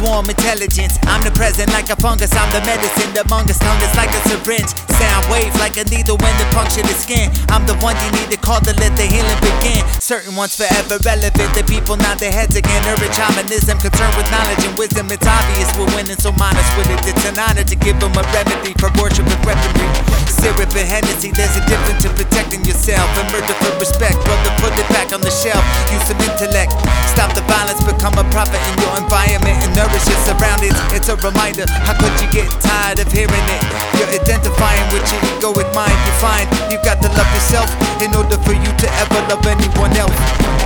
minimum intelligence. I'm the present like a fungus, I'm the medicine. The us, tongue is like a syringe. Sound wave like a needle when it puncture the skin. I'm the one you need to call to let the healing begin. Certain ones forever relevant. The people nod their heads again. Urban shamanism, concerned with knowledge and wisdom. It's obvious we're winning, so modest with it. It's an honor to give them a remedy for worship and weaponry. Syrup and Hennessy, there's a difference in protecting yourself and murder for respect. Brother, put it back on the shelf. Use some intellect. Stop the violence, become a prophet nourish your surroundings. It's a reminder. How could you get tired of hearing it? You're identifying with your egoic mind. You find you've got to love yourself in order for you to ever love anyone else.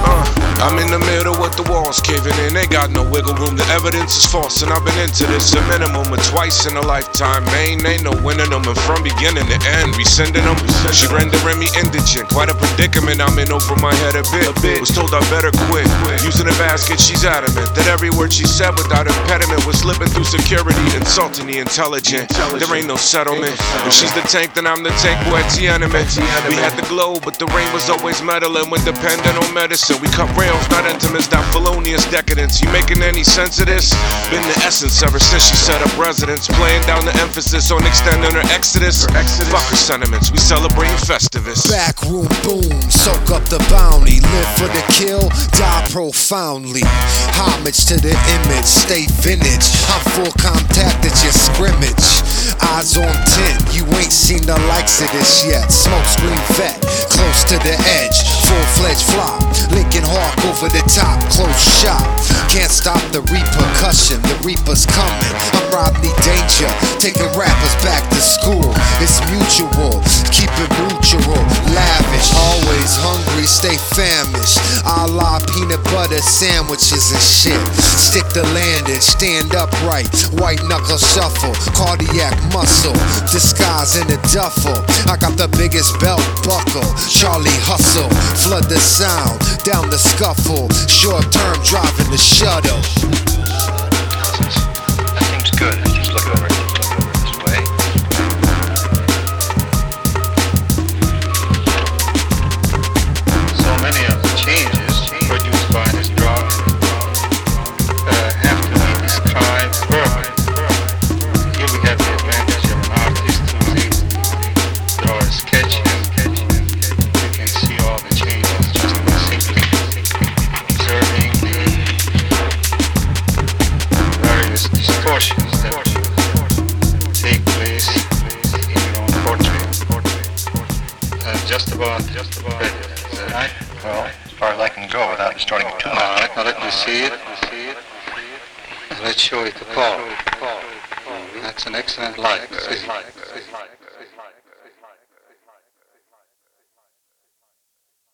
Uh, I'm in the middle with the walls caving in. They got no wiggle room. Evidence is false, and I've been into this a minimum of twice in a lifetime. Man, ain't no winning them, and from beginning to end, rescinding them. She rendering me indigent. Quite a predicament I'm in over my head a bit. Was told I better quit. Using a basket, she's adamant that every word she said without impediment was slipping through security, insulting the intelligent. There ain't no settlement. If she's the tank, then I'm the tank. Boy, Tiananmen. We had the glow, but the rain was always meddling when dependent on medicine. We cut rails, not intimates, that felonious decadence. You making any sense this? Been the essence ever since she set up residence. Playing down the emphasis on extending her exodus. Fuck her sentiments, we celebrating Festivus. Backroom boom, soak up the bounty. Live for the kill, die profoundly. Homage to the image, stay vintage. I'm full contact at your scrimmage. Eyes on 10, you ain't seen the likes of this yet. Smoke screen vet, close to the edge. Full fledged flop, Lincoln Hawk over the top, close shop. Can't stop the repercussion, the reaper's coming. I'm Rodney Danger, taking rappers back to school. It's mutual, stay famished. A la peanut butter sandwiches and shit. Stick the landing, stand upright. White knuckle shuffle, cardiac muscle, disguise in a duffel. I got the biggest belt buckle, Charlie hustle. Flood the sound, down the scuffle. Short term driving the shuttle. About, just about. Is right? Well, as far as I can go without distorting it too much. right, now let me see it. Let's show it to Paul. That's an excellent light. See?